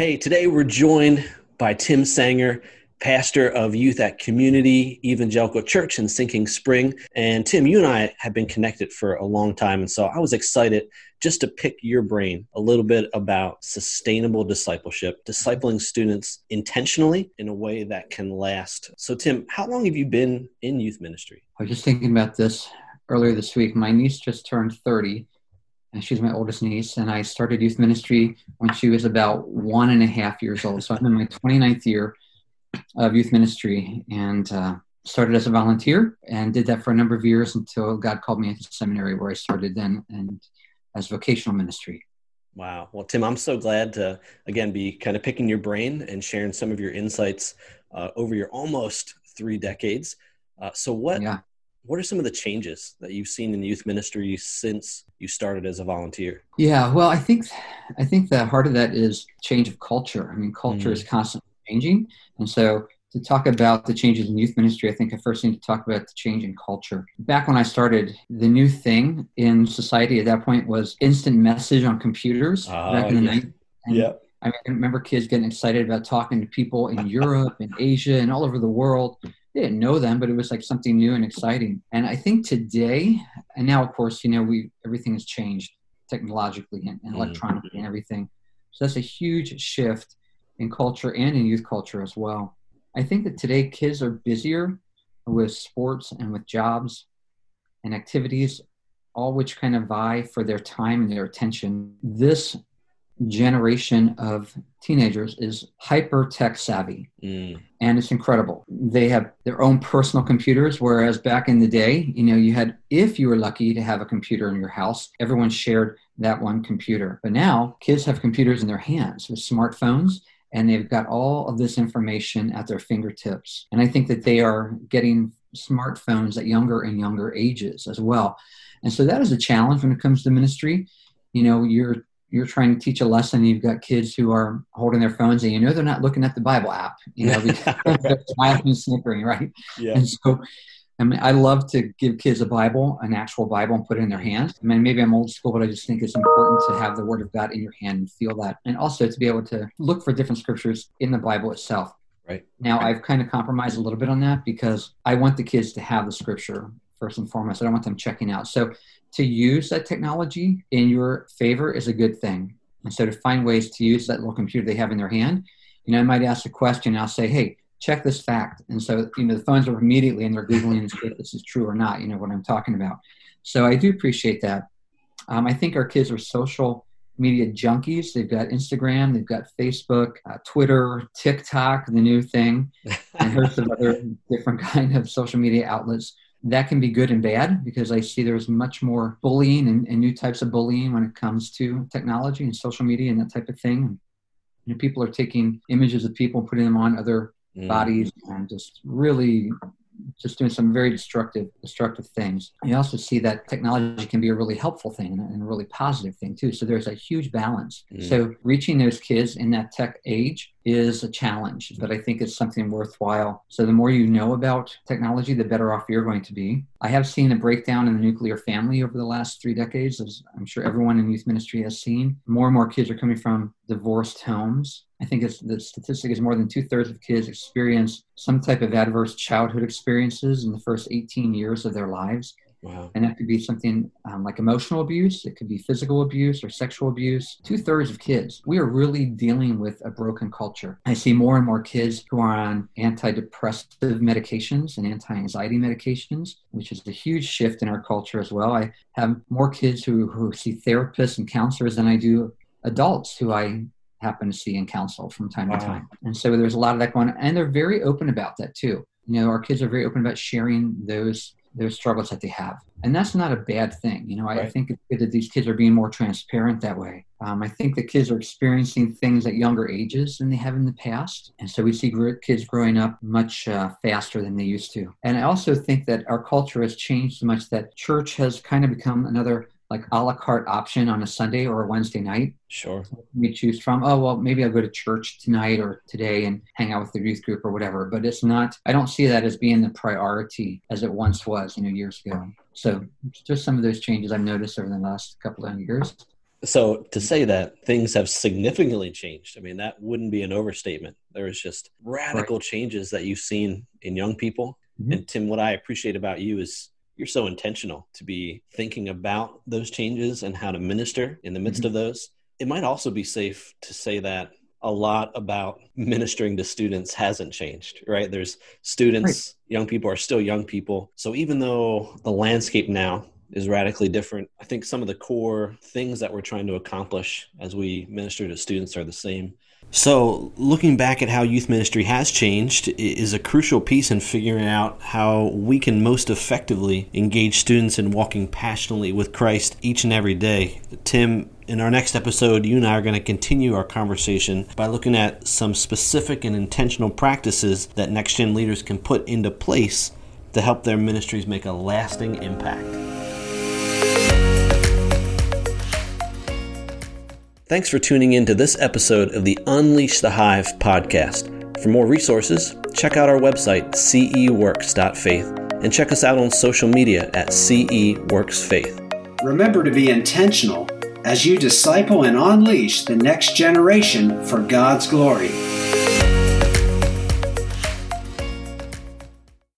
Hey, today we're joined by Tim Sanger pastor of youth at Community Evangelical Church in Sinking Spring. And Tim, you and I have been connected for a long time. And so I was excited just to pick your brain a little bit about sustainable discipleship, discipling students intentionally in a way that can last. So, Tim, how long have you been in youth ministry? I was just thinking about this earlier this week. My niece just turned 30 and she's my oldest niece. And I started youth ministry when she was about one and a half years old. So I'm in my 29th year of youth ministry and uh, started as a volunteer and did that for a number of years until God called me into seminary where I started then and as vocational ministry. Wow. Well, Tim, I'm so glad to again be kind of picking your brain and sharing some of your insights uh, over your almost three decades. Uh, so, what yeah. What are some of the changes that you've seen in youth ministry since you started as a volunteer? Yeah. Well, I think I think the heart of that is change of culture. I mean, culture mm. is constantly changing. And so to talk about the changes in youth ministry, I think I first need to talk about the change in culture. Back when I started, the new thing in society at that point was instant message on computers uh, back in the yeah. 90s. yeah. I remember kids getting excited about talking to people in Europe and Asia and all over the world. They didn't know them, but it was like something new and exciting. And I think today, and now of course, you know, we everything has changed technologically and, and mm-hmm. electronically and everything. So that's a huge shift in culture and in youth culture as well. I think that today kids are busier with sports and with jobs and activities, all which kind of vie for their time and their attention. This generation of teenagers is hyper tech savvy mm. and it's incredible they have their own personal computers whereas back in the day you know you had if you were lucky to have a computer in your house everyone shared that one computer but now kids have computers in their hands with smartphones and they've got all of this information at their fingertips. And I think that they are getting smartphones at younger and younger ages as well. And so that is a challenge when it comes to ministry. You know, you're you're trying to teach a lesson, you've got kids who are holding their phones and you know they're not looking at the Bible app, you know, because they're smiling and snickering, right? Yeah. And so I mean, I love to give kids a Bible, an actual Bible, and put it in their hands. I mean, maybe I'm old school, but I just think it's important to have the Word of God in your hand and feel that. And also to be able to look for different scriptures in the Bible itself. Right. Now, I've kind of compromised a little bit on that because I want the kids to have the scripture first and foremost. I don't want them checking out. So to use that technology in your favor is a good thing. And so to find ways to use that little computer they have in their hand, you know, I might ask a question. I'll say, hey, check this fact. And so, you know, the phones are immediately and they're Googling if this is true or not, you know, what I'm talking about. So I do appreciate that. Um, I think our kids are social media junkies. They've got Instagram, they've got Facebook, uh, Twitter, TikTok, the new thing, and host of other different kind of social media outlets. That can be good and bad because I see there's much more bullying and, and new types of bullying when it comes to technology and social media and that type of thing. And, you know, people are taking images of people, putting them on other mm. bodies and just really just doing some very destructive destructive things. You also see that technology can be a really helpful thing and a really positive thing too. So there's a huge balance. Mm. So reaching those kids in that tech age is a challenge, but I think it's something worthwhile. So the more you know about technology, the better off you're going to be. I have seen a breakdown in the nuclear family over the last three decades, as I'm sure everyone in youth ministry has seen. More and more kids are coming from divorced homes. I think the statistic is more than two thirds of kids experience some type of adverse childhood experiences in the first 18 years of their lives. Wow. And that could be something um, like emotional abuse, it could be physical abuse or sexual abuse. Two thirds of kids. We are really dealing with a broken culture. I see more and more kids who are on antidepressive medications and anti anxiety medications, which is a huge shift in our culture as well. I have more kids who, who see therapists and counselors than I do adults who I happen to see and counsel from time wow. to time. And so there's a lot of that going on. And they're very open about that too. You know, our kids are very open about sharing those their struggles that they have. And that's not a bad thing. You know, I, Right. I think it's good that these kids are being more transparent that way. Um, I think the kids are experiencing things at younger ages than they have in the past. And so we see gr- kids growing up much uh, faster than they used to. And I also think that our culture has changed so much that church has kind of become another like a la carte option on a Sunday or a Wednesday night Sure. we choose from oh well maybe i'll go to church tonight or today and hang out with the youth group or whatever but it's not i don't see that as being the priority as it once was you know years ago so just some of those changes i've noticed over the last couple of years So to say that things have significantly changed, I mean that wouldn't be an overstatement. There is just radical changes that you've seen in young people. Mhm. And Tim, what I appreciate about you is you're so intentional to be thinking about those changes and how to minister in the midst Mhm. of those. It might also be safe to say that a lot about ministering to students hasn't changed, right? There's students, young people are still young people. So even though the landscape now is radically different, I think some of the core things that we're trying to accomplish as we minister to students are the same. So, looking back at how youth ministry has changed is a crucial piece in figuring out how we can most effectively engage students in walking passionately with Christ each and every day. Tim, in our next episode, you and I are going to continue our conversation by looking at some specific and intentional practices that next gen leaders can put into place to help their ministries make a lasting impact. Thanks for tuning in to this episode of the Unleash the Hive podcast. For more resources, check out our website, ceworks.faith, and check us out on social media at ceworksfaith. Remember to be intentional as you disciple and unleash the next generation for God's glory.